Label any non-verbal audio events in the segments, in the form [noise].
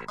So,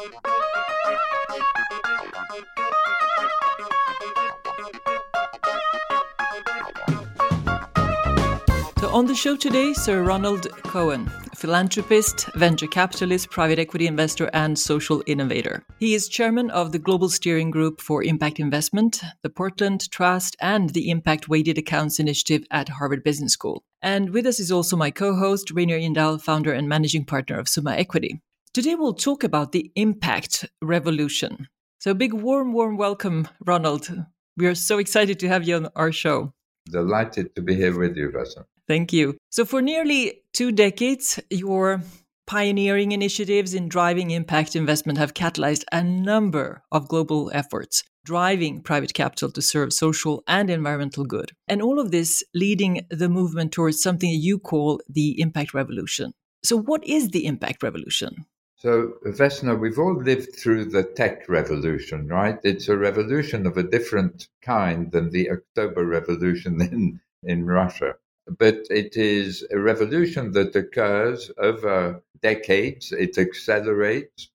on the show today, Sir Ronald Cohen, philanthropist, venture capitalist, private equity investor, and social innovator. He is chairman of the Global Steering Group for Impact Investment, the Portland Trust, and the Impact Weighted Accounts Initiative at Harvard Business School. And with us is also my co host, Reynir Indahl, founder and managing partner of Summa Equity. Today, we'll talk about the impact revolution. So, big, warm, warm welcome, Ronald. We are so excited to have you on our show. Delighted to be here with you, Vesna. Thank you. So, for nearly two decades, your pioneering initiatives in driving impact investment have catalyzed a number of global efforts, driving private capital to serve social and environmental good. And all of this leading the movement towards something you call the impact revolution. So, what is the impact revolution? So, Vesna, we've all lived through the tech revolution, right? It's a revolution of a different kind than the October revolution [laughs] in, in Russia but it is a revolution that occurs over decades. It accelerates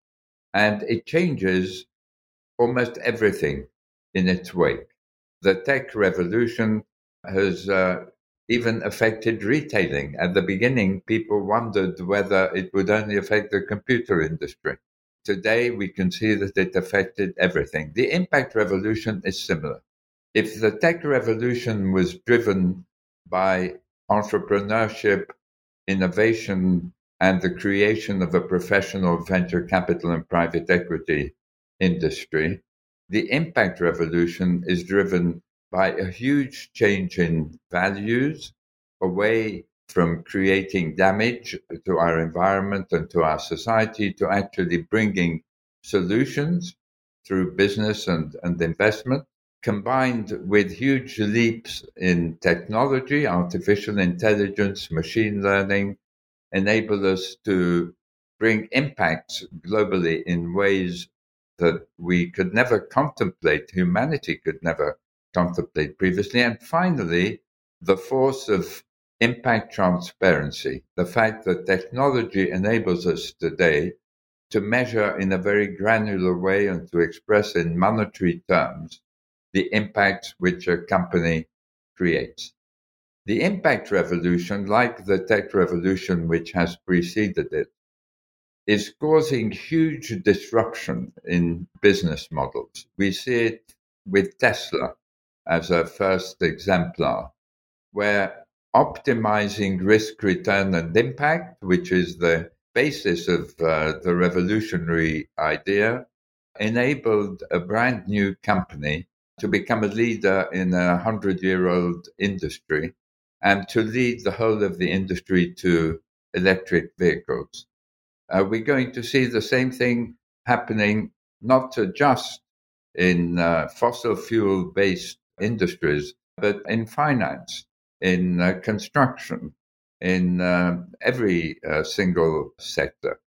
and it changes almost everything in its wake. The tech revolution has uh, even affected retailing. At the beginning, people wondered whether it would only affect the computer industry. Today, we can see that it affected everything. The impact revolution is similar. If the tech revolution was driven by entrepreneurship, innovation, and the creation of a professional venture capital and private equity industry. The impact revolution is driven by a huge change in values away from creating damage to our environment and to our society to actually bringing solutions through business and, and investment combined with huge leaps in technology, artificial intelligence, machine learning, enable us to bring impacts globally in ways that we could never contemplate, humanity could never contemplate previously. And finally, the force of impact transparency, the fact that technology enables us today to measure in a very granular way and to express in monetary terms the impacts which a company creates. The impact revolution, like the tech revolution which has preceded it, is causing huge disruption in business models. We see it with Tesla as a first exemplar, where optimizing risk, return, and impact, which is the basis of uh, the revolutionary idea, enabled a brand new company to become a leader in a hundred year old industry and to lead the whole of the industry to electric vehicles. Uh, we're going to see the same thing happening not just in uh, fossil fuel based industries, but in finance, in uh, construction, in uh, every uh, single sector.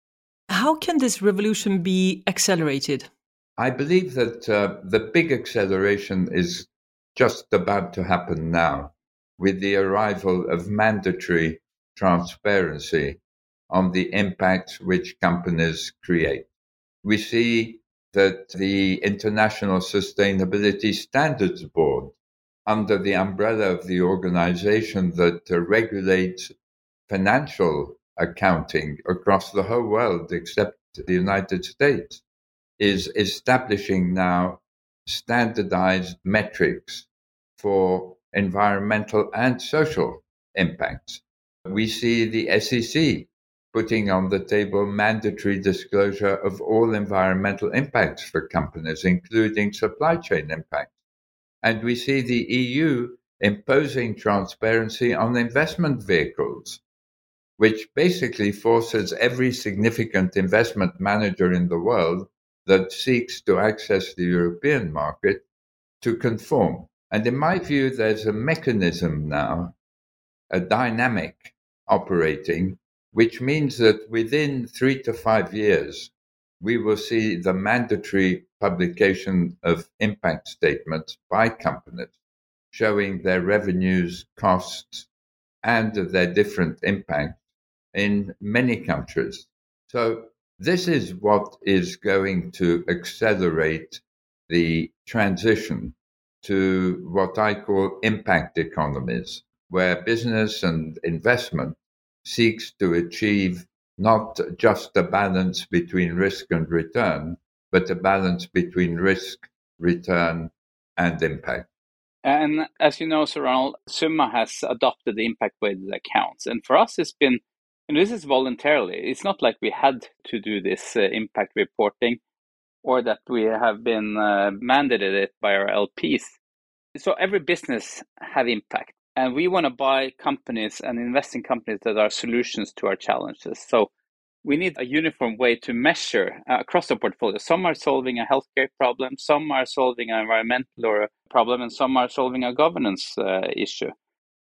How can this revolution be accelerated? I believe that uh, the big acceleration is just about to happen now with the arrival of mandatory transparency on the impact which companies create. We see that the International Sustainability Standards Board, under the umbrella of the organization that uh, regulates financial accounting across the whole world except the United States, is establishing now standardized metrics for environmental and social impacts. We see the SEC putting on the table mandatory disclosure of all environmental impacts for companies, including supply chain impacts. And we see the EU imposing transparency on investment vehicles, which basically forces every significant investment manager in the world that seeks to access the European market to conform. And in my view, there's a mechanism now, a dynamic operating, which means that within three to five years, we will see the mandatory publication of impact statements by companies showing their revenues, costs, and their different impacts in many countries. So This is what is going to accelerate the transition to what I call impact economies, where business and investment seeks to achieve not just a balance between risk and return, but a balance between risk, return, and impact. And as you know, Sir Ronald, Summa has adopted the impact weighted accounts. And for us, it's been, and this is voluntarily. It's not like we had to do this uh, impact reporting or that we have been uh, mandated it by our LPs. So every business have impact, and we want to buy companies and invest in companies that are solutions to our challenges. So we need a uniform way to measure uh, across the portfolio. Some are solving a healthcare problem, some are solving an environmental or problem, and some are solving a governance uh, issue.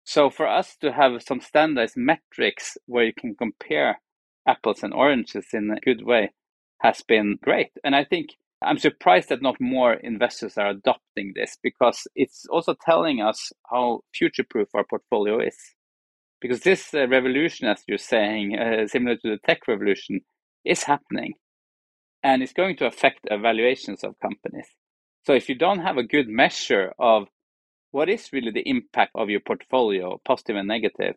So for us to have some standardized metrics where you can compare apples and oranges in a good way has been great. And I think I'm surprised that not more investors are adopting this because it's also telling us how future proof our portfolio is. Because this uh, revolution, as you're saying, uh, similar to the tech revolution, is happening and it's going to affect evaluations of companies. So if you don't have a good measure of what is really the impact of your portfolio, positive and negative,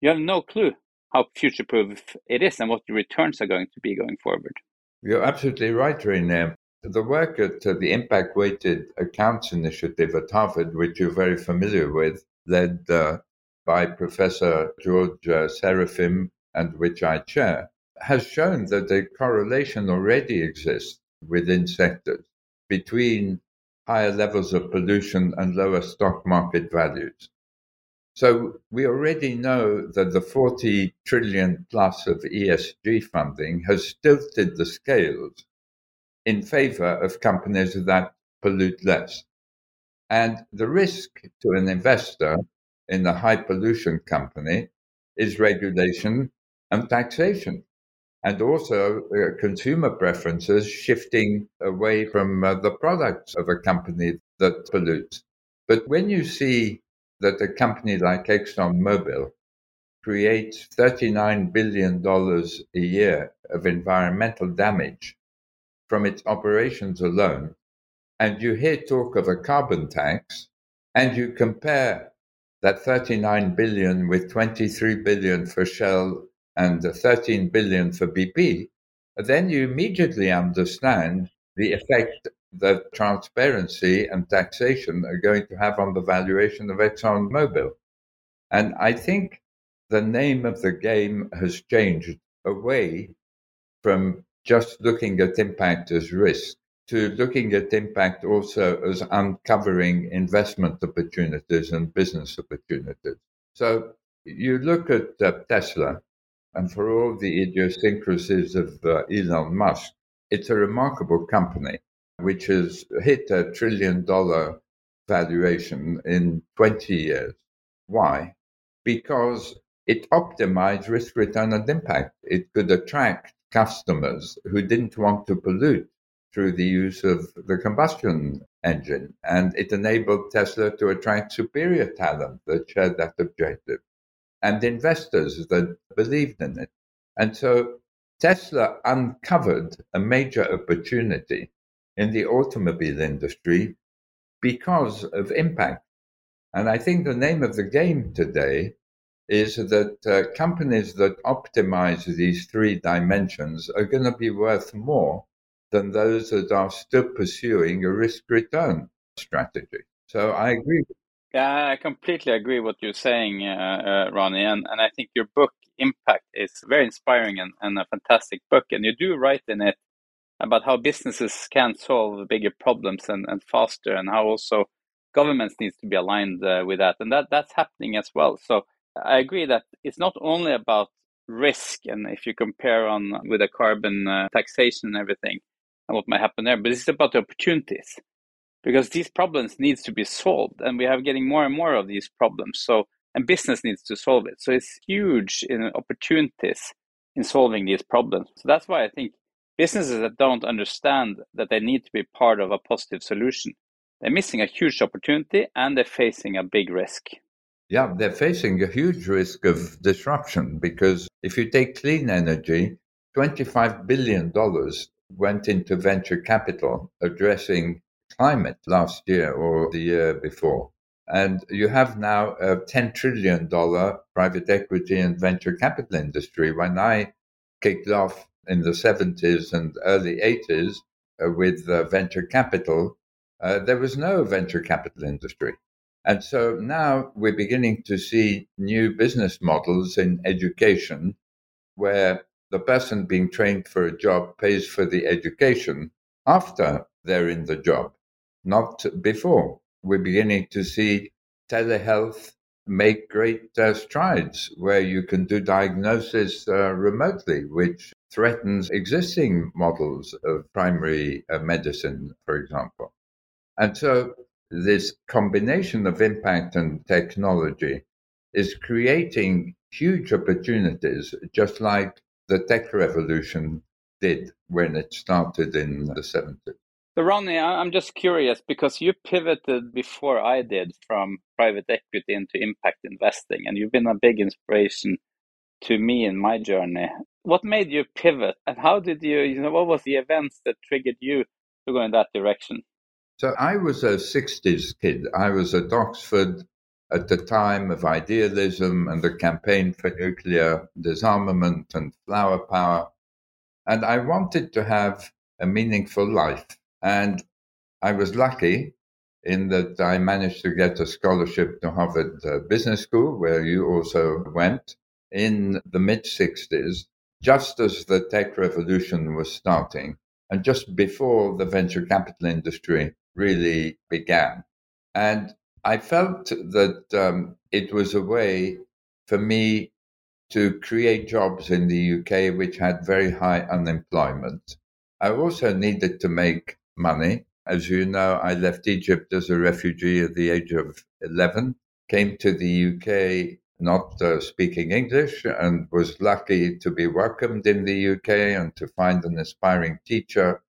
you have no clue how future proof it is and what the returns are going to be going forward. You're absolutely right, René. The work at the Impact Weighted Accounts Initiative at Harvard, which you're very familiar with, led uh, by Professor George uh, and which I chair, has shown that a correlation already exists within sectors between higher levels of pollution and lower stock market values. So we already know that the 40 trillion plus of ESG funding has tilted the scales in favor of companies that pollute less. And the risk to an investor in a high pollution company is regulation and taxation, and also uh, consumer preferences shifting away from uh, the products of a company that pollutes. But when you see that a company like ExxonMobil creates $39 billion a year of environmental damage from its operations alone, and you hear talk of a carbon tax, and you compare that 39 billion with 23 billion for Shell and 13 billion for BP, then you immediately understand the effect that transparency and taxation are going to have on the valuation of ExxonMobil. And I think the name of the game has changed away from just looking at impact as risk to looking at impact also as uncovering investment opportunities and business opportunities. So you look at uh, Tesla, and for all the idiosyncrasies of uh, Elon Musk, it's a remarkable company which has hit a trillion dollar valuation in 20 years. Why? Because it optimized risk, return, and impact. It could attract customers who didn't want to pollute through the use of the combustion engine. And it enabled Tesla to attract superior talent that shared that objective and investors that believed in it. And so Tesla uncovered a major opportunity in the automobile industry because of impact. And I think the name of the game today is that uh, companies that optimize these three dimensions are going to be worth more than those that are still pursuing a risk return strategy. So I agree. Yeah, I completely agree with what you're saying, uh, uh, Ronnie. And, and I think your book, Impact, is very inspiring and, and a fantastic book. And you do write in it about how businesses can solve bigger problems and, and faster, and how also governments needs to be aligned uh, with that, and that that's happening as well. So I agree that it's not only about risk, and if you compare on with the carbon uh, taxation and everything, and what might happen there, but it's about the opportunities because these problems needs to be solved, and we are getting more and more of these problems. So and business needs to solve it. So it's huge in opportunities in solving these problems. So that's why I think businesses that don't understand that they need to be part of a positive solution, they're missing a huge opportunity and they're facing a big risk. Yeah, they're facing a huge risk of disruption because if you take clean energy, $25 billion went into venture capital addressing climate last year or the year before. And you have now a $10 trillion private equity and venture capital industry. When I kicked off in the 70s and early 80s uh, with uh, venture capital, uh, there was no venture capital industry. And so now we're beginning to see new business models in education where the person being trained for a job pays for the education after they're in the job, not before. We're beginning to see telehealth make great uh, strides where you can do diagnosis uh, remotely, which threatens existing models of primary uh, medicine, for example. And so this combination of impact and technology is creating huge opportunities, just like the tech revolution did when it started in the 70s. So, Ronnie, I'm just curious because you pivoted before I did from private equity into impact investing, and you've been a big inspiration to me in my journey. What made you pivot, and how did you, you know, what was the events that triggered you to go in that direction? So, I was a 60s kid. I was at Oxford at the time of idealism and the campaign for nuclear disarmament and flower power. And I wanted to have a meaningful life. And I was lucky in that I managed to get a scholarship to Harvard uh, Business School, where you also went in the mid 60s, just as the tech revolution was starting and just before the venture capital industry really began. And I felt that um, it was a way for me to create jobs in the UK, which had very high unemployment. I also needed to make money. As you know, I left Egypt as a refugee at the age of 11, came to the UK not uh, speaking English, and was lucky to be welcomed in the UK and to find an aspiring teacher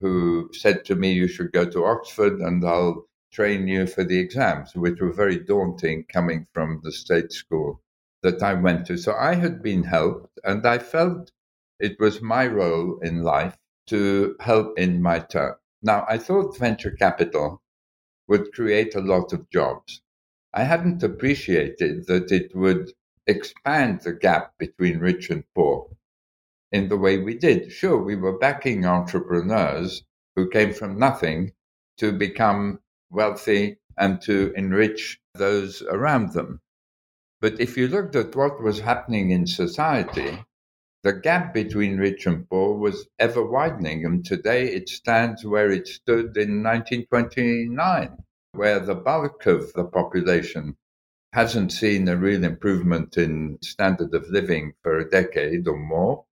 who said to me, You should go to Oxford and I'll train you for the exams, which were very daunting coming from the state school that I went to. So I had been helped, and I felt it was my role in life to help in my turn. Now, I thought venture capital would create a lot of jobs. I hadn't appreciated that it would expand the gap between rich and poor in the way we did. Sure, we were backing entrepreneurs who came from nothing to become wealthy and to enrich those around them. But if you looked at what was happening in society, the gap between rich and poor was ever widening, and today it stands where it stood in 1929, where the bulk of the population hasn't seen a real improvement in standard of living for a decade or more.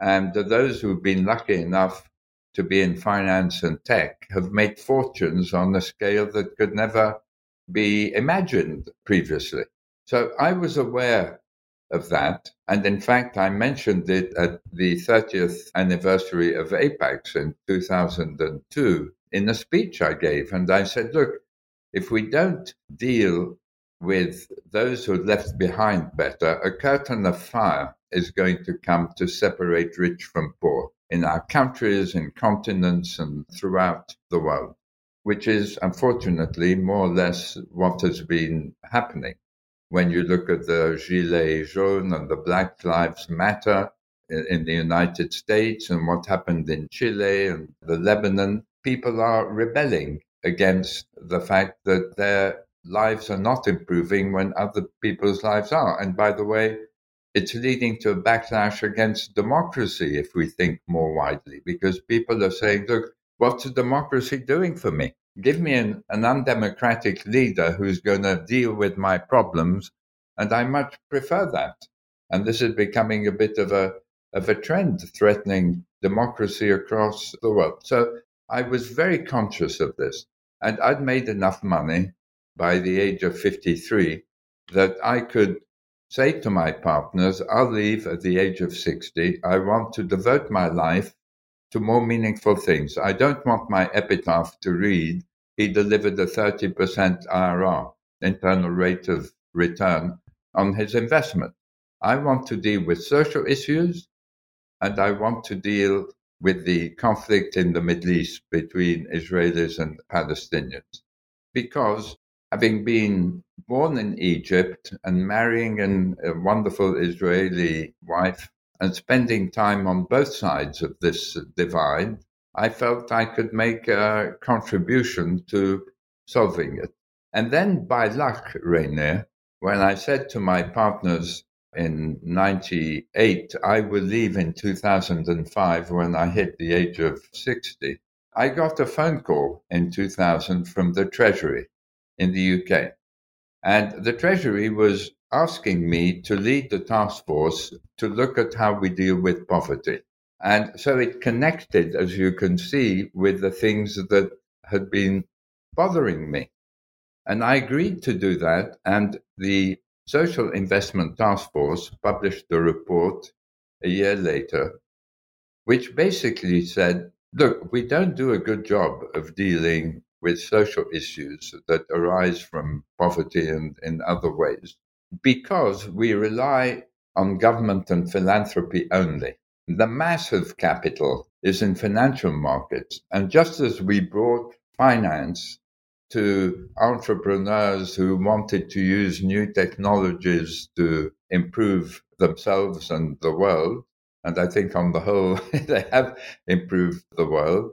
And those who've been lucky enough to be in finance and tech have made fortunes on a scale that could never be imagined previously. So I was aware of that. And in fact, I mentioned it at the 30th anniversary of Apax in 2002 in a speech I gave. And I said, look, if we don't deal with those who are left behind better, a curtain of fire is going to come to separate rich from poor in our countries, in continents, and throughout the world, which is unfortunately more or less what has been happening. When you look at the Gilets jaunes and the Black Lives Matter in the United States and what happened in Chile and the Lebanon, people are rebelling against the fact that their lives are not improving when other people's lives are. And by the way, it's leading to a backlash against democracy if we think more widely, because people are saying, look, what's democracy doing for me? Give me an, an undemocratic leader who's going to deal with my problems, and I much prefer that. And this is becoming a bit of a of a trend threatening democracy across the world. So I was very conscious of this. And I'd made enough money by the age of 53 that I could say to my partners, I'll leave at the age of 60. I want to devote my life to more meaningful things. I don't want my epitaph to read, he delivered a 30% IRR, internal rate of return, on his investment. I want to deal with social issues and I want to deal with the conflict in the Middle East between Israelis and Palestinians. Because having been born in Egypt and marrying an, a wonderful Israeli wife and spending time on both sides of this divide, I felt I could make a contribution to solving it. And then by luck, René, when I said to my partners in 98, I will leave in 2005 when I hit the age of 60, I got a phone call in 2000 from the Treasury in the UK. And the Treasury was asking me to lead the task force to look at how we deal with poverty. And so it connected, as you can see, with the things that had been bothering me. And I agreed to do that. And the Social Investment Task Force published a report a year later, which basically said look, we don't do a good job of dealing with social issues that arise from poverty and in other ways because we rely on government and philanthropy only. The massive capital is in financial markets. And just as we brought finance to entrepreneurs who wanted to use new technologies to improve themselves and the world, and I think on the whole, [laughs] they have improved the world.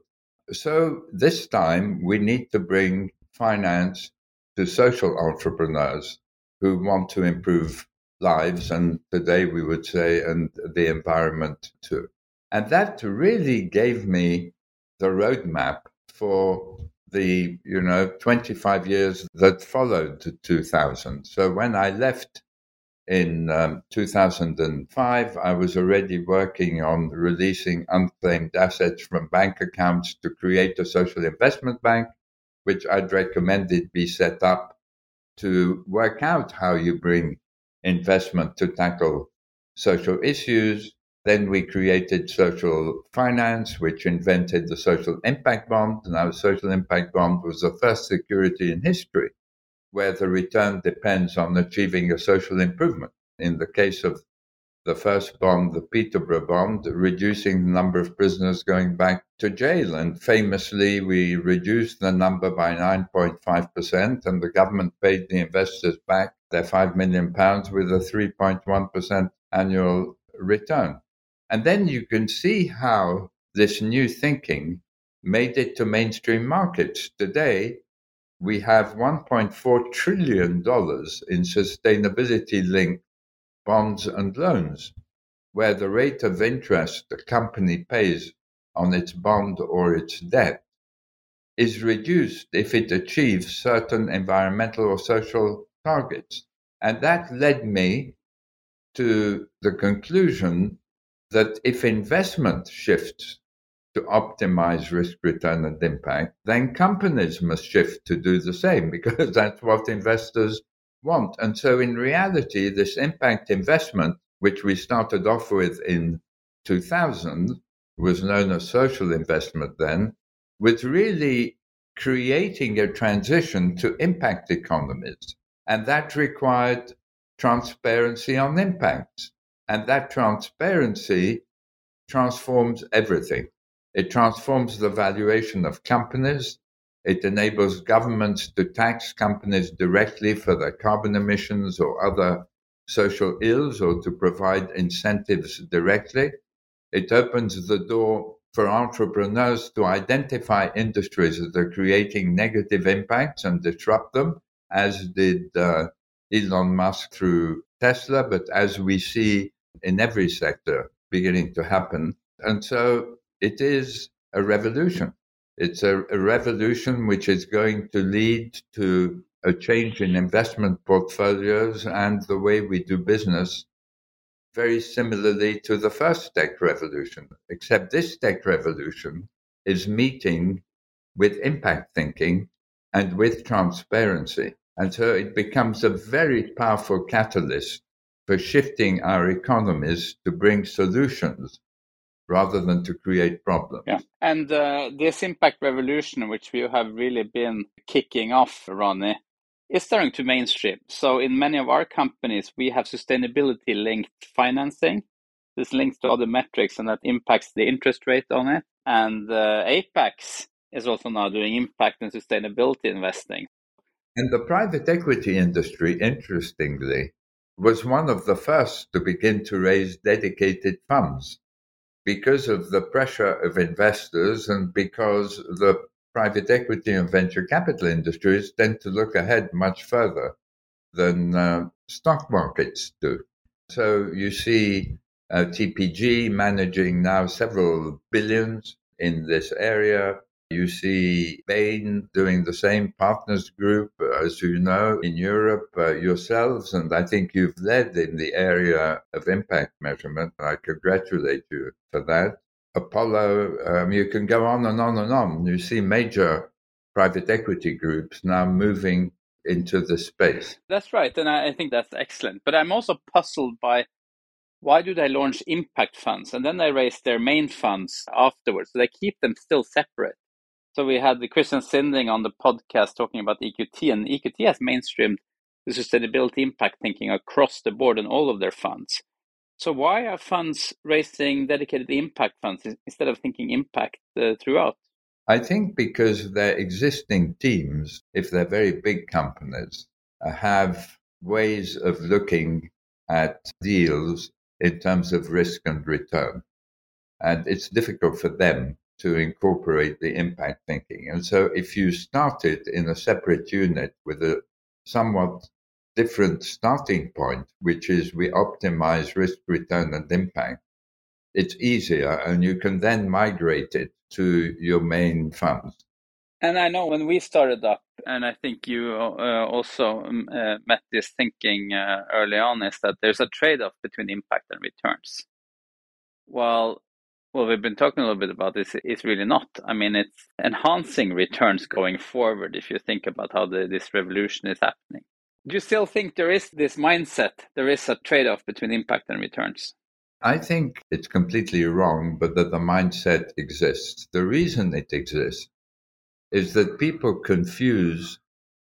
So this time we need to bring finance to social entrepreneurs who want to improve lives, and today we would say, and the environment too. And that really gave me the roadmap for the you know 25 years that followed 2000. So when I left in um, 2005, I was already working on releasing unclaimed assets from bank accounts to create a social investment bank, which I'd recommended be set up to work out how you bring investment to tackle social issues. Then we created social finance, which invented the social impact bond. Our social impact bond was the first security in history where the return depends on achieving a social improvement. In the case of the first bond, the Peterborough bond, reducing the number of prisoners going back to jail. And famously, we reduced the number by 9.5%, and the government paid the investors back their £5 million with a 3.1% annual return. And then you can see how this new thinking made it to mainstream markets. Today, we have $1.4 trillion in sustainability linked bonds and loans, where the rate of interest the company pays on its bond or its debt is reduced if it achieves certain environmental or social targets. And that led me to the conclusion that if investment shifts to optimize risk, return, and impact, then companies must shift to do the same [laughs] because that's what investors want. And so, in reality, this impact investment, which we started off with in 2000, was known as social investment then, was really creating a transition to impact economies. And that required transparency on impacts. And that transparency transforms everything. It transforms the valuation of companies. It enables governments to tax companies directly for their carbon emissions or other social ills or to provide incentives directly. It opens the door for entrepreneurs to identify industries that are creating negative impacts and disrupt them, as did uh, Elon Musk through Tesla, but as we see in every sector beginning to happen. And so it is a revolution. It's a, a revolution which is going to lead to a change in investment portfolios and the way we do business, very similarly to the first tech revolution, except this tech revolution is meeting with impact thinking and with transparency. And so it becomes a very powerful catalyst for shifting our economies to bring solutions rather than to create problems. Yeah, and uh, this impact revolution, which we have really been kicking off, Ronnie, is starting to mainstream. So in many of our companies, we have sustainability linked financing. this links to other metrics and that impacts the interest rate on it. And uh, Apax is also now doing impact and sustainability investing. And the private equity industry, interestingly, was one of the first to begin to raise dedicated funds because of the pressure of investors and because the private equity and venture capital industries tend to look ahead much further than uh, stock markets do. So you see uh, TPG managing now several billions in this area. You see Bain doing the same partners group, as you know, in Europe uh, yourselves. And I think you've led in the area of impact measurement. I congratulate you for that. Apollo, um, you can go on and on and on. You see major private equity groups now moving into the space. That's right. And I think that's excellent. But I'm also puzzled by why do they launch impact funds and then they raise their main funds afterwards? So they keep them still separate. So we had the Christian Sinding on the podcast talking about EQT, and EQT has mainstreamed the sustainability impact thinking across the board in all of their funds. So why are funds raising dedicated impact funds instead of thinking impact uh, throughout? I think because their existing teams, if they're very big companies, uh, have ways of looking at deals in terms of risk and return. And it's difficult for them to incorporate the impact thinking. And so if you started in a separate unit with a somewhat different starting point, which is we optimize risk, return, and impact, it's easier and you can then migrate it to your main funds. And I know when we started up, and I think you uh, also um, uh, met this thinking uh, early on, is that there's a trade off between impact and returns. Well, well, we've been talking a little bit about this. It's really not. I mean, it's enhancing returns going forward if you think about how the, this revolution is happening. Do you still think there is this mindset? There is a trade off between impact and returns? I think it's completely wrong, but that the mindset exists. The reason it exists is that people confuse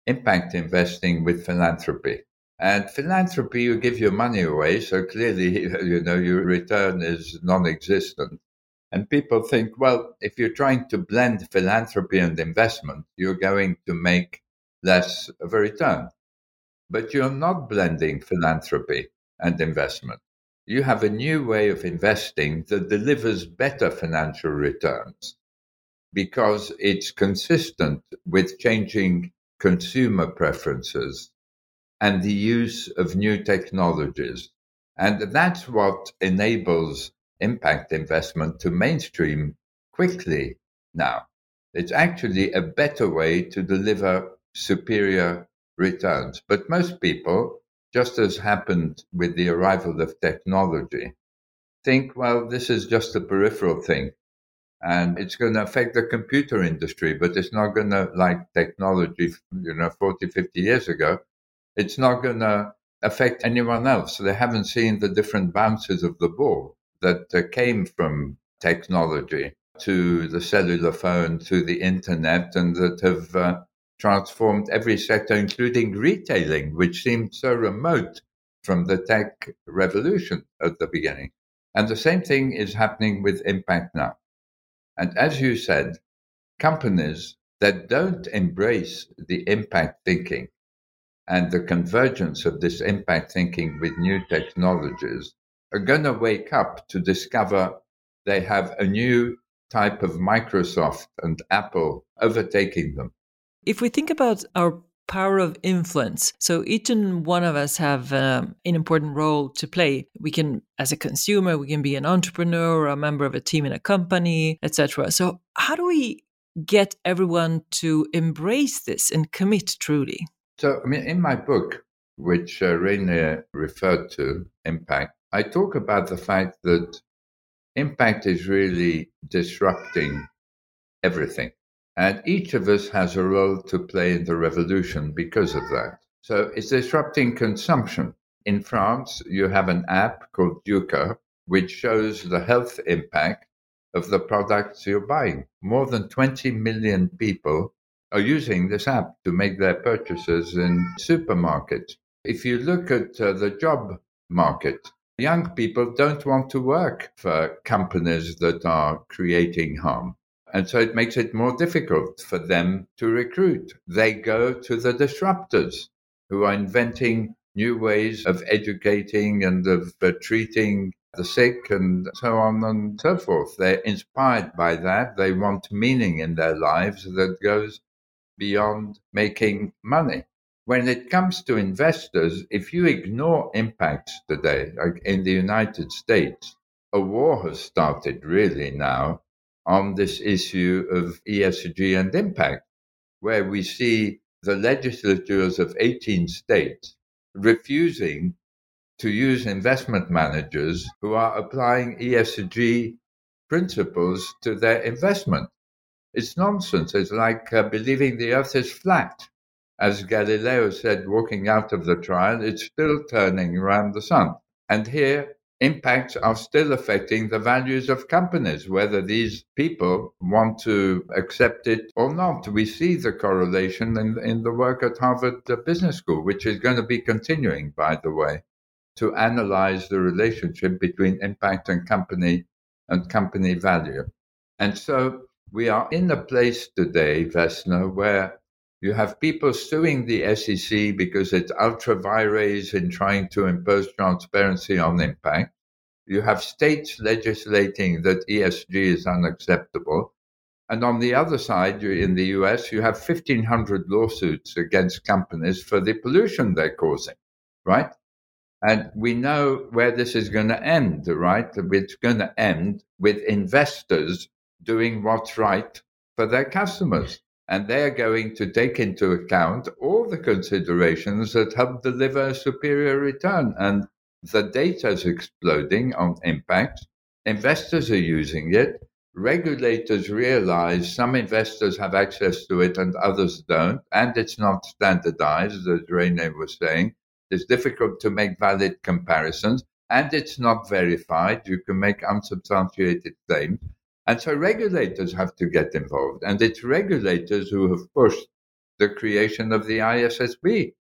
impact investing with philanthropy. And philanthropy, you give your money away, so clearly, [laughs] you know, your return is non-existent. And people think, well, if you're trying to blend philanthropy and investment, you're going to make less of a return. But you're not blending philanthropy and investment. You have a new way of investing that delivers better financial returns because it's consistent with changing consumer preferences and the use of new technologies. And that's what enables impact investment to mainstream quickly now. It's actually a better way to deliver superior returns. But most people, just as happened with the arrival of technology, think, well, this is just a peripheral thing and it's going to affect the computer industry, but it's not going to, like technology, you know, 40, 50 years ago, it's not going to affect anyone else. They haven't seen the different bounces of the ball that came from technology to the cellular phone, to the internet, and that have uh, transformed every sector, including retailing, which seemed so remote from the tech revolution at the beginning. And the same thing is happening with impact now. And as you said, companies that don't embrace the impact thinking and the convergence of this impact thinking with new technologies are going to wake up to discover they have a new type of Microsoft and Apple overtaking them. If we think about our power of influence. So each and one of us have um, an important role to play. We can, as a consumer, we can be an entrepreneur, or a member of a team in a company, etc. So how do we get everyone to embrace this and commit truly? So, I mean, in my book, which uh, René referred to, Impact, I talk about the fact that impact is really disrupting everything. And each of us has a role to play in the revolution because of that. So it's disrupting consumption. In France, you have an app called Yuka, which shows the health impact of the products you're buying. More than 20 million people are using this app to make their purchases in supermarkets. If you look at uh, the job market, young people don't want to work for companies that are creating harm. And so it makes it more difficult for them to recruit. They go to the disruptors who are inventing new ways of educating and of uh, treating the sick and so on and so forth. They're inspired by that. They want meaning in their lives that goes beyond making money. When it comes to investors, if you ignore impacts today, like in the United States, a war has started really now on this issue of ESG and impact, where we see the legislatures of 18 states refusing to use investment managers who are applying ESG principles to their investment. It's nonsense. It's like uh, believing the earth is flat. As Galileo said, walking out of the trial, it's still turning around the sun. And here, impacts are still affecting the values of companies, whether these people want to accept it or not. We see the correlation in, in the work at Harvard uh, Business School, which is going to be continuing, by the way, to analyze the relationship between impact and company and company value. And so we are in a place today, Vesna, where you have people suing the SEC because it's ultra vires in trying to impose transparency on impact. You have states legislating that ESG is unacceptable. And on the other side, in the US, you have 1,500 lawsuits against companies for the pollution they're causing, right? And we know where this is going to end, right? It's going to end with investors doing what's right for their customers and they're going to take into account all the considerations that help deliver a superior return. And the data is exploding on impact. Investors are using it. Regulators realize some investors have access to it and others don't, and it's not standardized, as Rene was saying. It's difficult to make valid comparisons, and it's not verified. You can make unsubstantiated claims. And so regulators have to get involved. And it's regulators who have pushed the creation of the ISSB.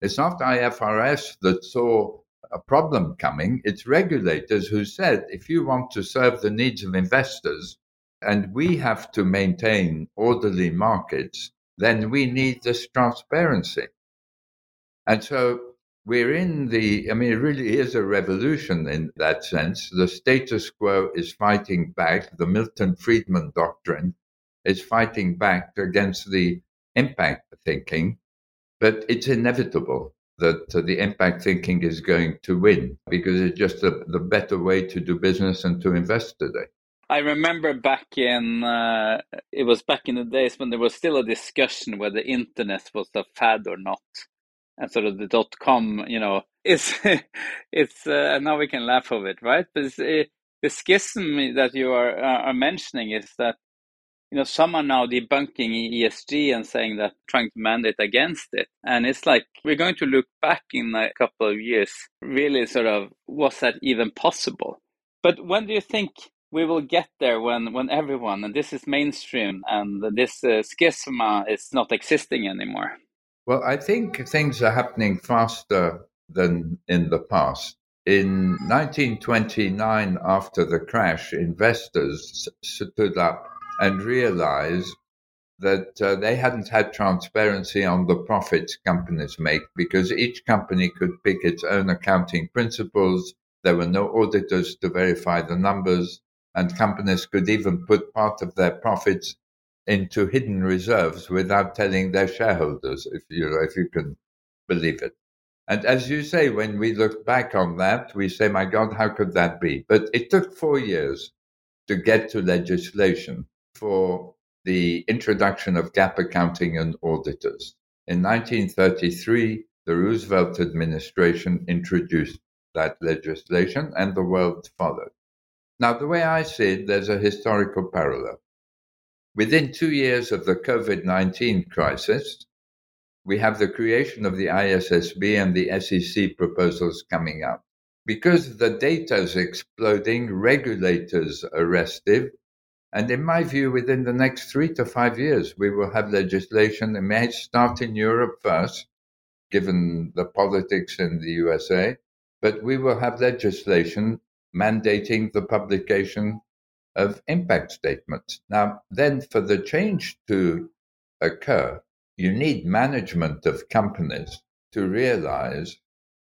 It's not IFRS that saw a problem coming. It's regulators who said if you want to serve the needs of investors and we have to maintain orderly markets, then we need this transparency. And so we're in the, I mean, it really is a revolution in that sense. The status quo is fighting back. The Milton Friedman doctrine is fighting back against the impact thinking, but it's inevitable that uh, the impact thinking is going to win because it's just a, the better way to do business and to invest today. I remember back in uh, it was back in the days when there was still a discussion whether the internet was a fad or not and sort of the dot com, you know, it's [laughs] it's uh, now we can laugh of it, right? But uh, the schism that you are are mentioning is that you know some are now debunking ESG and saying that trying to mandate against it, and it's like we're going to look back in a couple of years, really sort of was that even possible? But when do you think we will get there when when everyone and this is mainstream and this uh, schism is not existing anymore? Well, I think things are happening faster than in the past. In 1929, after the crash, investors stood up and realized that uh, they hadn't had transparency on the profits companies make because each company could pick its own accounting principles. There were no auditors to verify the numbers, and companies could even put part of their profits into hidden reserves without telling their shareholders, if you know, if you can believe it. And as you say, when we look back on that, we say, my God, how could that be? But it took four years to get to legislation for the introduction of GAAP accounting and auditors. In 1933, the Roosevelt administration introduced that legislation and the world followed. Now, the way I see it, there's a historical parallel. Within two years of the COVID 19 crisis, we have the creation of the ISSB and the SEC proposals coming up. Because the data is exploding, regulators are restive. And in my view, within the next three to five years, we will have legislation that may start in Europe first, given the politics in the USA, but we will have legislation mandating the publication of impact statements. Now, then, for the change to occur, you need management of companies to realize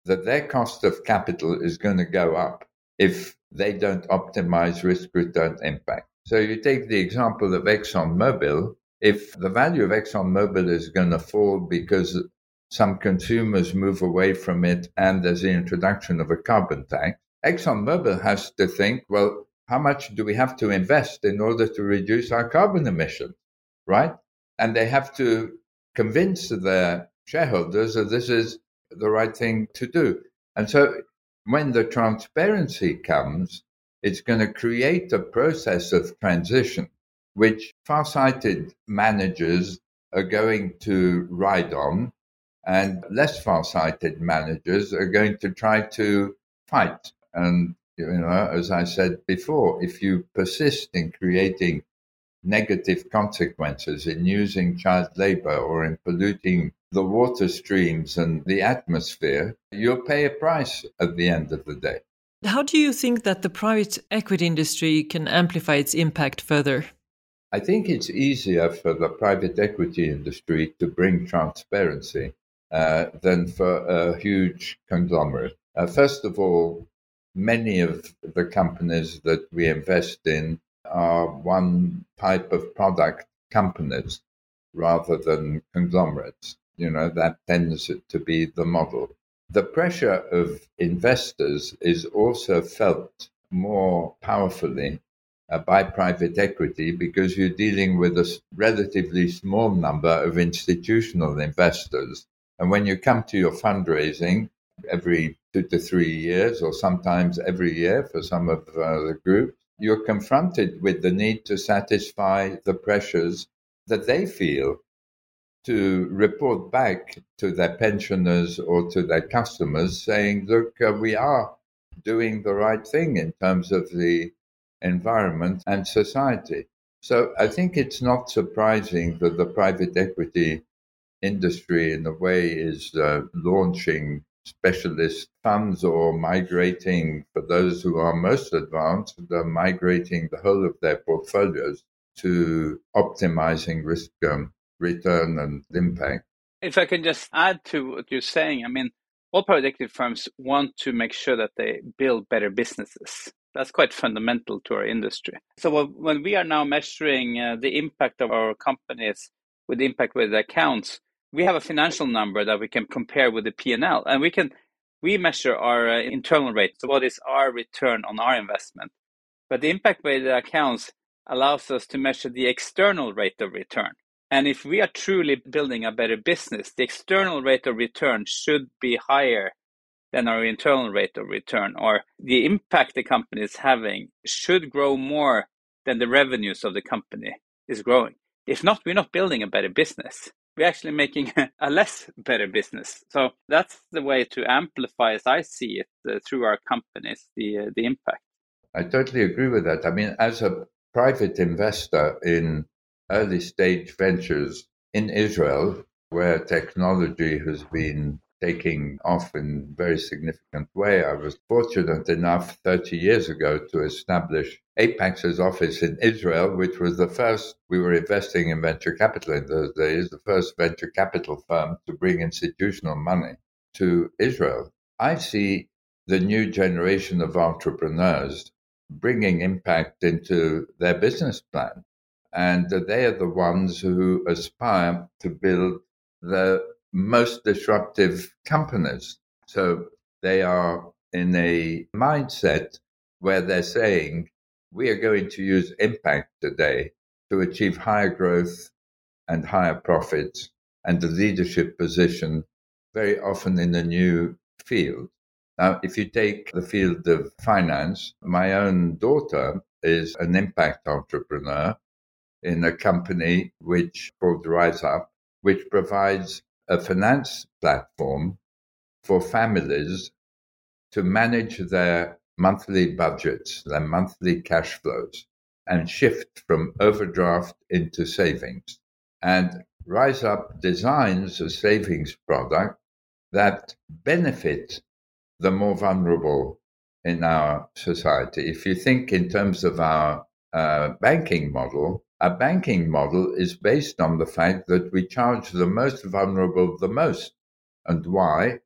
that their cost of capital is going to go up if they don't optimize risk return impact. So you take the example of ExxonMobil. If the value of ExxonMobil is going to fall because some consumers move away from it and there's the introduction of a carbon tax, ExxonMobil has to think, well, how much do we have to invest in order to reduce our carbon emissions, right? And they have to convince their shareholders that this is the right thing to do. And so when the transparency comes, it's going to create a process of transition which far-sighted managers are going to ride on and less far-sighted managers are going to try to fight and you know as i said before if you persist in creating negative consequences in using child labor or in polluting the water streams and the atmosphere you'll pay a price at the end of the day how do you think that the private equity industry can amplify its impact further? I think it's easier for the private equity industry to bring transparency uh, than for a huge conglomerate. Uh, first of all, many of the companies that we invest in are one type of product companies rather than conglomerates. You know, that tends to be the model. The pressure of investors is also felt more powerfully uh, by private equity because you're dealing with a relatively small number of institutional investors. And when you come to your fundraising every two to three years, or sometimes every year for some of uh, the groups, you're confronted with the need to satisfy the pressures that they feel to report back to their pensioners or to their customers saying, look, uh, we are doing the right thing in terms of the environment and society. So I think it's not surprising that the private equity industry, in a way, is uh, launching specialist funds or migrating, for those who are most advanced, they're migrating the whole of their portfolios to optimizing risk um, return and impact. If I can just add to what you're saying, I mean, all equity firms want to make sure that they build better businesses. That's quite fundamental to our industry. So when we are now measuring uh, the impact of our companies with impact weighted accounts, we have a financial number that we can compare with the P&L, and we can we measure our uh, internal rate. So what is our return on our investment? But the impact weighted accounts allows us to measure the external rate of return. And if we are truly building a better business, the external rate of return should be higher than our internal rate of return, or the impact the company is having should grow more than the revenues of the company is growing. If not, we're not building a better business. We're actually making [laughs] a less better business. So that's the way to amplify, as I see it, uh, through our companies, the uh, the impact. I totally agree with that. I mean, as a private investor in early stage ventures in Israel, where technology has been taking off in a very significant way. I was fortunate enough 30 years ago to establish Apax's office in Israel, which was the first, we were investing in venture capital in those days, the first venture capital firm to bring institutional money to Israel. I see the new generation of entrepreneurs bringing impact into their business plan and they are the ones who aspire to build the most disruptive companies. So they are in a mindset where they're saying, we are going to use impact today to achieve higher growth and higher profits and a leadership position, very often in a new field. Now, if you take the field of finance, my own daughter is an impact entrepreneur in a company which called Rise Up, which provides a finance platform for families to manage their monthly budgets, their monthly cash flows, and shift from overdraft into savings. And Rise Up designs a savings product that benefits the more vulnerable in our society. If you think in terms of our uh, banking model, our banking model is based on the fact that we charge the most vulnerable the most. And why?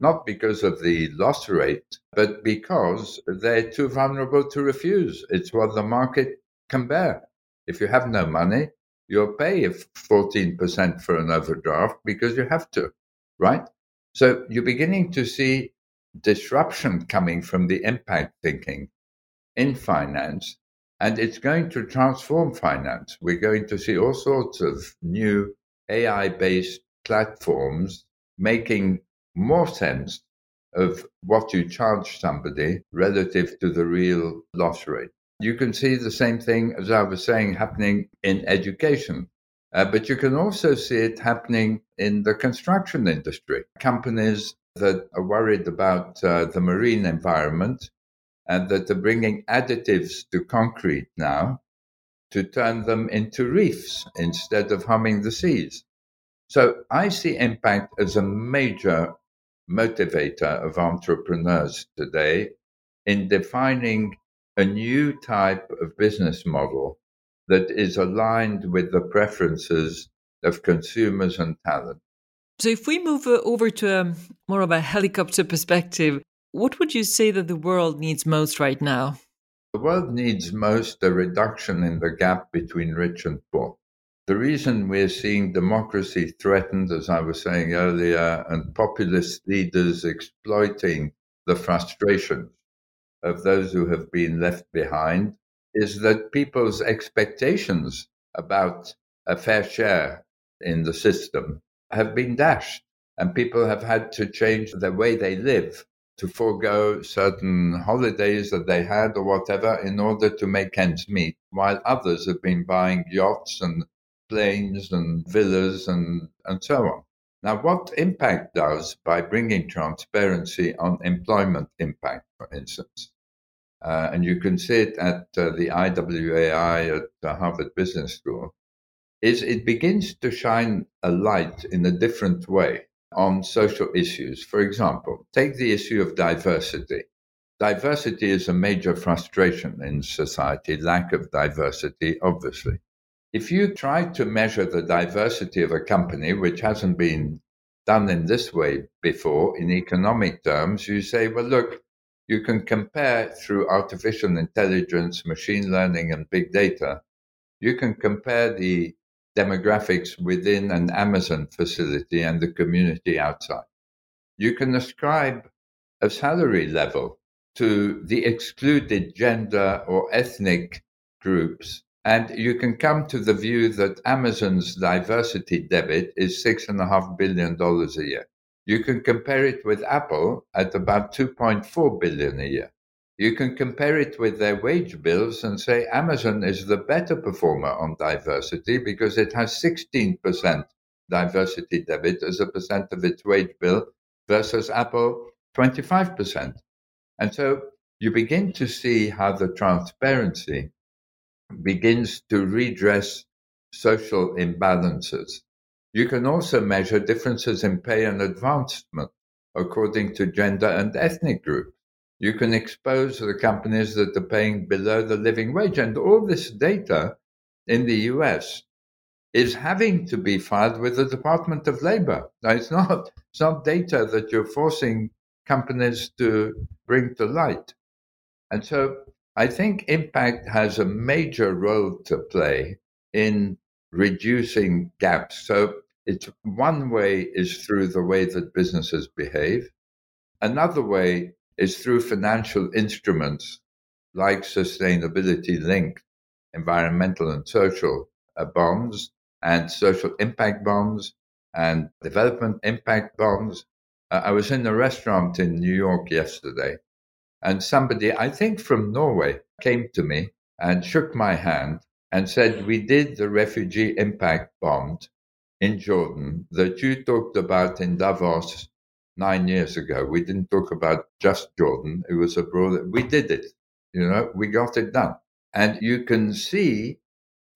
Not because of the loss rate, but because they're too vulnerable to refuse. It's what the market can bear. If you have no money, you'll pay 14% for an overdraft because you have to, right? So you're beginning to see disruption coming from the impact thinking in finance, and it's going to transform finance. We're going to see all sorts of new AI based platforms making more sense of what you charge somebody relative to the real loss rate. You can see the same thing, as I was saying, happening in education. Uh, but you can also see it happening in the construction industry. Companies that are worried about uh, the marine environment and that are bringing additives to concrete now to turn them into reefs instead of harming the seas. So I see impact as a major motivator of entrepreneurs today in defining a new type of business model that is aligned with the preferences of consumers and talent. So, if we move over to a, more of a helicopter perspective, what would you say that the world needs most right now? The world needs most a reduction in the gap between rich and poor. The reason we're seeing democracy threatened, as I was saying earlier, and populist leaders exploiting the frustrations of those who have been left behind is that people's expectations about a fair share in the system have been dashed, and people have had to change the way they live to forego certain holidays that they had or whatever in order to make ends meet, while others have been buying yachts and planes and villas and, and so on. Now, what impact does by bringing transparency on employment impact, for instance? Uh, and you can see it at uh, the IWAI at the Harvard Business School is it begins to shine a light in a different way on social issues. For example, take the issue of diversity. Diversity is a major frustration in society, lack of diversity, obviously. If you try to measure the diversity of a company, which hasn't been done in this way before in economic terms, you say, well, look, you can compare through artificial intelligence, machine learning, and big data. You can compare the demographics within an Amazon facility and the community outside. You can ascribe a salary level to the excluded gender or ethnic groups, and you can come to the view that Amazon's diversity debit is $6.5 billion a year. You can compare it with Apple at about 2.4 billion a year. You can compare it with their wage bills and say Amazon is the better performer on diversity because it has 16% diversity debit as a percent of its wage bill versus Apple 25%. And so you begin to see how the transparency begins to redress social imbalances. You can also measure differences in pay and advancement according to gender and ethnic groups you can expose the companies that are paying below the living wage. And all this data in the US is having to be filed with the Department of Labor. Now, it's not, it's not data that you're forcing companies to bring to light. And so I think impact has a major role to play in reducing gaps. So it's one way is through the way that businesses behave. Another way is through financial instruments like sustainability linked environmental and social uh, bonds and social impact bonds and development impact bonds. Uh, I was in a restaurant in New York yesterday, and somebody, I think from Norway, came to me and shook my hand and said, We did the refugee impact bond in Jordan that you talked about in Davos nine years ago. We didn't talk about just Jordan, it was abroad. We did it, you know, we got it done. And you can see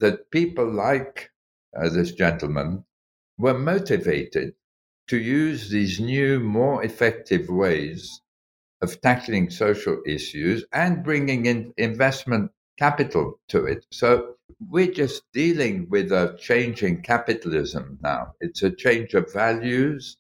that people like uh, this gentleman were motivated to use these new, more effective ways of tackling social issues and bringing in investment capital to it. So we're just dealing with a change in capitalism now. It's a change of values,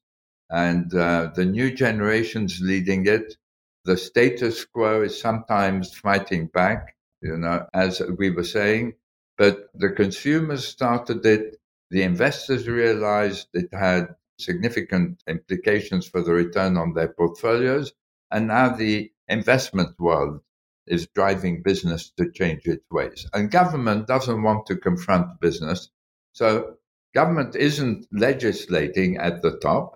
and uh, the new generation's leading it. The status quo is sometimes fighting back, you know, as we were saying, but the consumers started it. The investors realized it had significant implications for the return on their portfolios. And now the investment world is driving business to change its ways. And government doesn't want to confront business. So government isn't legislating at the top.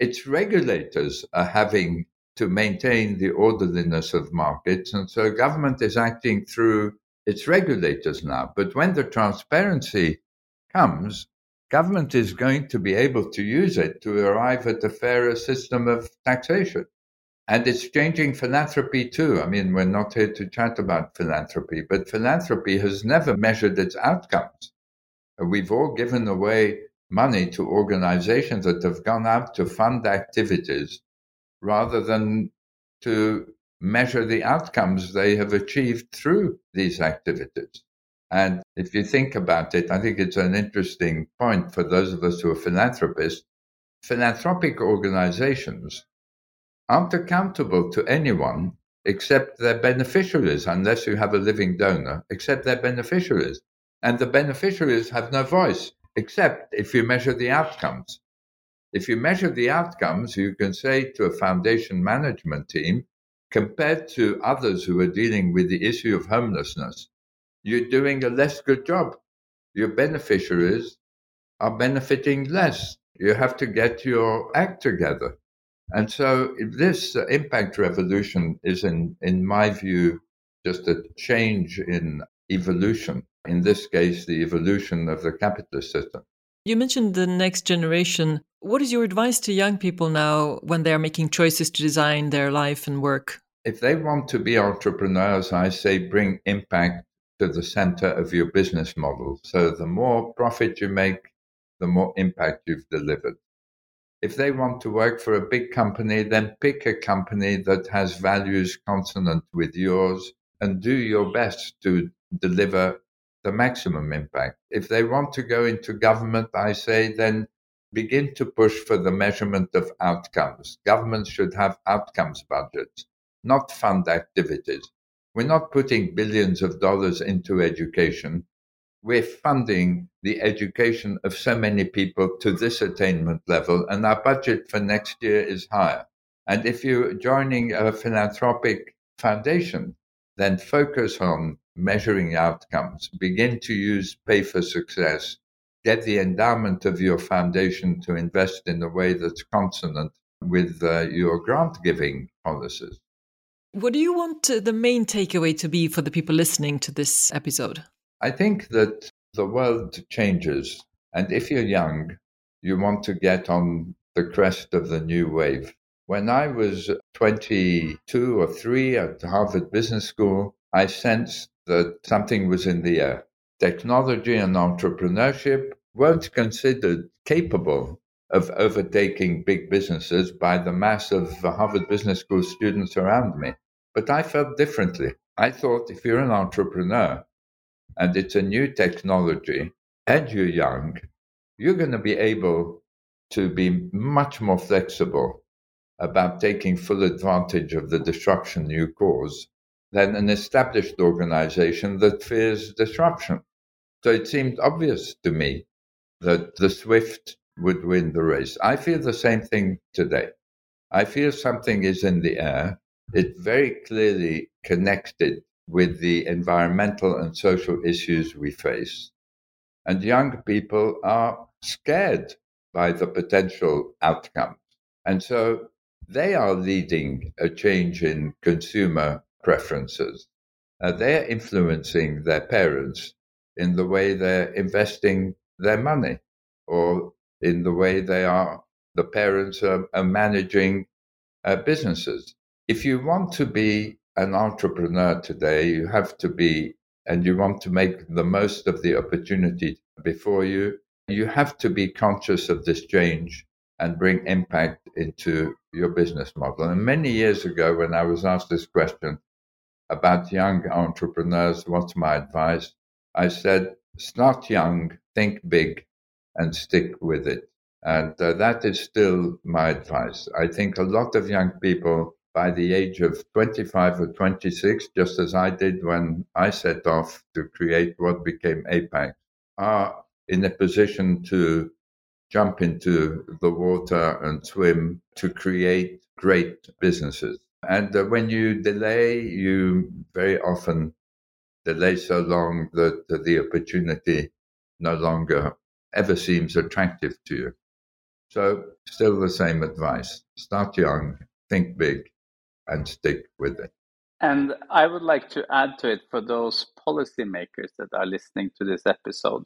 Its regulators are having to maintain the orderliness of markets. And so government is acting through its regulators now. But when the transparency comes, government is going to be able to use it to arrive at a fairer system of taxation. And it's changing philanthropy too. I mean, we're not here to chat about philanthropy, but philanthropy has never measured its outcomes. We've all given away money to organizations that have gone out to fund activities rather than to measure the outcomes they have achieved through these activities. And if you think about it, I think it's an interesting point for those of us who are philanthropists. Philanthropic organizations aren't accountable to anyone except their beneficiaries, unless you have a living donor, except their beneficiaries. And the beneficiaries have no voice, except if you measure the outcomes. If you measure the outcomes, you can say to a foundation management team, compared to others who are dealing with the issue of homelessness, you're doing a less good job. Your beneficiaries are benefiting less. You have to get your act together. And so this uh, impact revolution is, in, in my view, just a change in evolution. In this case, the evolution of the capitalist system. You mentioned the next generation. What is your advice to young people now when they are making choices to design their life and work? If they want to be entrepreneurs, I say bring impact to the center of your business model. So the more profit you make, the more impact you've delivered. If they want to work for a big company, then pick a company that has values consonant with yours and do your best to deliver the maximum impact. If they want to go into government, I say then begin to push for the measurement of outcomes. Governments should have outcomes budgets, not fund activities. We're not putting billions of dollars into education. We're funding the education of so many people to this attainment level, and our budget for next year is higher. And if you're joining a philanthropic foundation, then focus on measuring outcomes. Begin to use pay for success. Get the endowment of your foundation to invest in a way that's consonant with uh, your grant giving policies. What do you want uh, the main takeaway to be for the people listening to this episode? I think that the world changes. And if you're young, you want to get on the crest of the new wave. When I was 22 or 3 at Harvard Business School, I sensed that something was in the air. Technology and entrepreneurship weren't considered capable of overtaking big businesses by the mass of Harvard Business School students around me. But I felt differently. I thought if you're an entrepreneur and it's a new technology and you're young, you're going to be able to be much more flexible about taking full advantage of the disruption you cause than an established organization that fears disruption. So it seemed obvious to me that the Swift would win the race. I feel the same thing today. I feel something is in the air. It's very clearly connected with the environmental and social issues we face. And young people are scared by the potential outcomes. And so they are leading a change in consumer preferences. Uh, they're influencing their parents in the way they're investing their money or in the way they are, the parents are, are managing uh, businesses. If you want to be an entrepreneur today, you have to be, and you want to make the most of the opportunity before you, you have to be conscious of this change and bring impact into your business model. And many years ago, when I was asked this question about young entrepreneurs, what's my advice? I said, start young, think big, and stick with it. And uh, that is still my advice. I think a lot of young people by the age of 25 or 26, just as I did when I set off to create what became Apax, are in a position to jump into the water and swim to create great businesses. And uh, when you delay, you very often delay so long that the opportunity no longer ever seems attractive to you. So, still the same advice start young, think big, and stick with it. And I would like to add to it for those policymakers that are listening to this episode.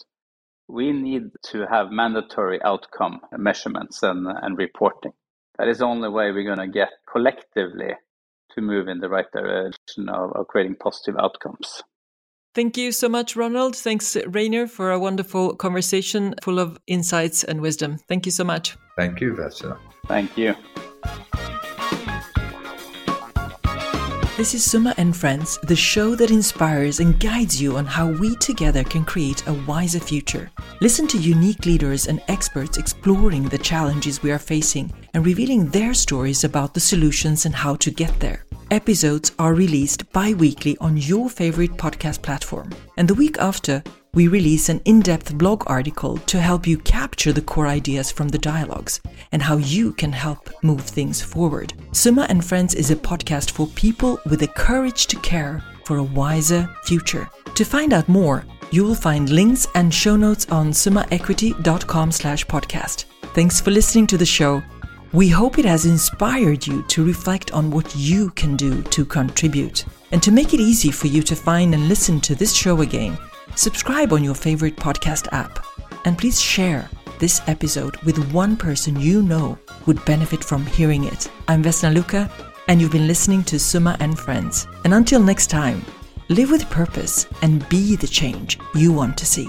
We need to have mandatory outcome measurements and, and reporting. That is the only way we're going to get collectively to move in the right direction of, of creating positive outcomes. Thank you so much, Ronald. Thanks, Reynir, for a wonderful conversation full of insights and wisdom. Thank you so much. Thank you, Vesna. Thank you. This is Summa and Friends, the show that inspires and guides you on how we together can create a wiser future. Listen to unique leaders and experts exploring the challenges we are facing and revealing their stories about the solutions and how to get there. Episodes are released bi weekly on your favorite podcast platform. And the week after, we release an in depth blog article to help you capture the core ideas from the dialogues and how you can help move things forward. Summa and Friends is a podcast for people with the courage to care for a wiser future. To find out more, you will find links and show notes on summaequity.com slash podcast. Thanks for listening to the show. We hope it has inspired you to reflect on what you can do to contribute. And to make it easy for you to find and listen to this show again, Subscribe on your favorite podcast app. And please share this episode with one person you know would benefit from hearing it. I'm Vesna Luca, and you've been listening to Summa and Friends. And until next time, live with purpose and be the change you want to see.